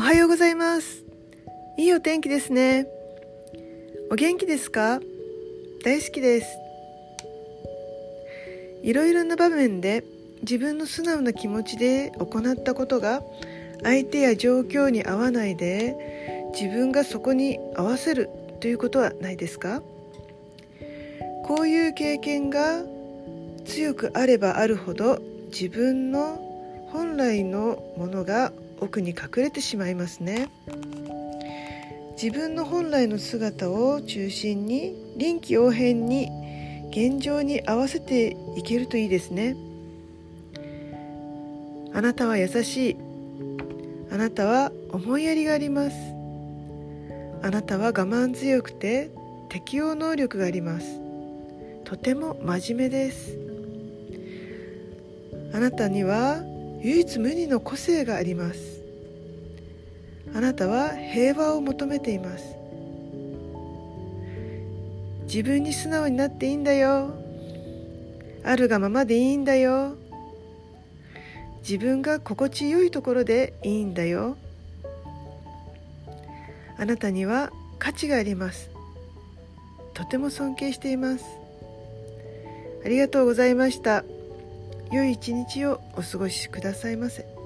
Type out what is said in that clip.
おはようございます。いいお天気ですね。お元気ですか？大好きです。いろいろな場面で自分の素直な気持ちで行ったことが相手や状況に合わないで自分がそこに合わせるということはないですか？こういう経験が強くあればあるほど自分の本来のものが奥に隠れてしまいますね。自分の本来の姿を中心に臨機応変に現状に合わせていけるといいですね。あなたは優しい。あなたは思いやりがあります。あなたは我慢強くて適応能力があります。とても真面目です。あなたには唯一無二の個性があります。あなたは平和を求めています。自分に素直になっていいんだよ。あるがままでいいんだよ。自分が心地よいところでいいんだよ。あなたには価値があります。とても尊敬しています。ありがとうございました。良い一日をお過ごしくださいませ。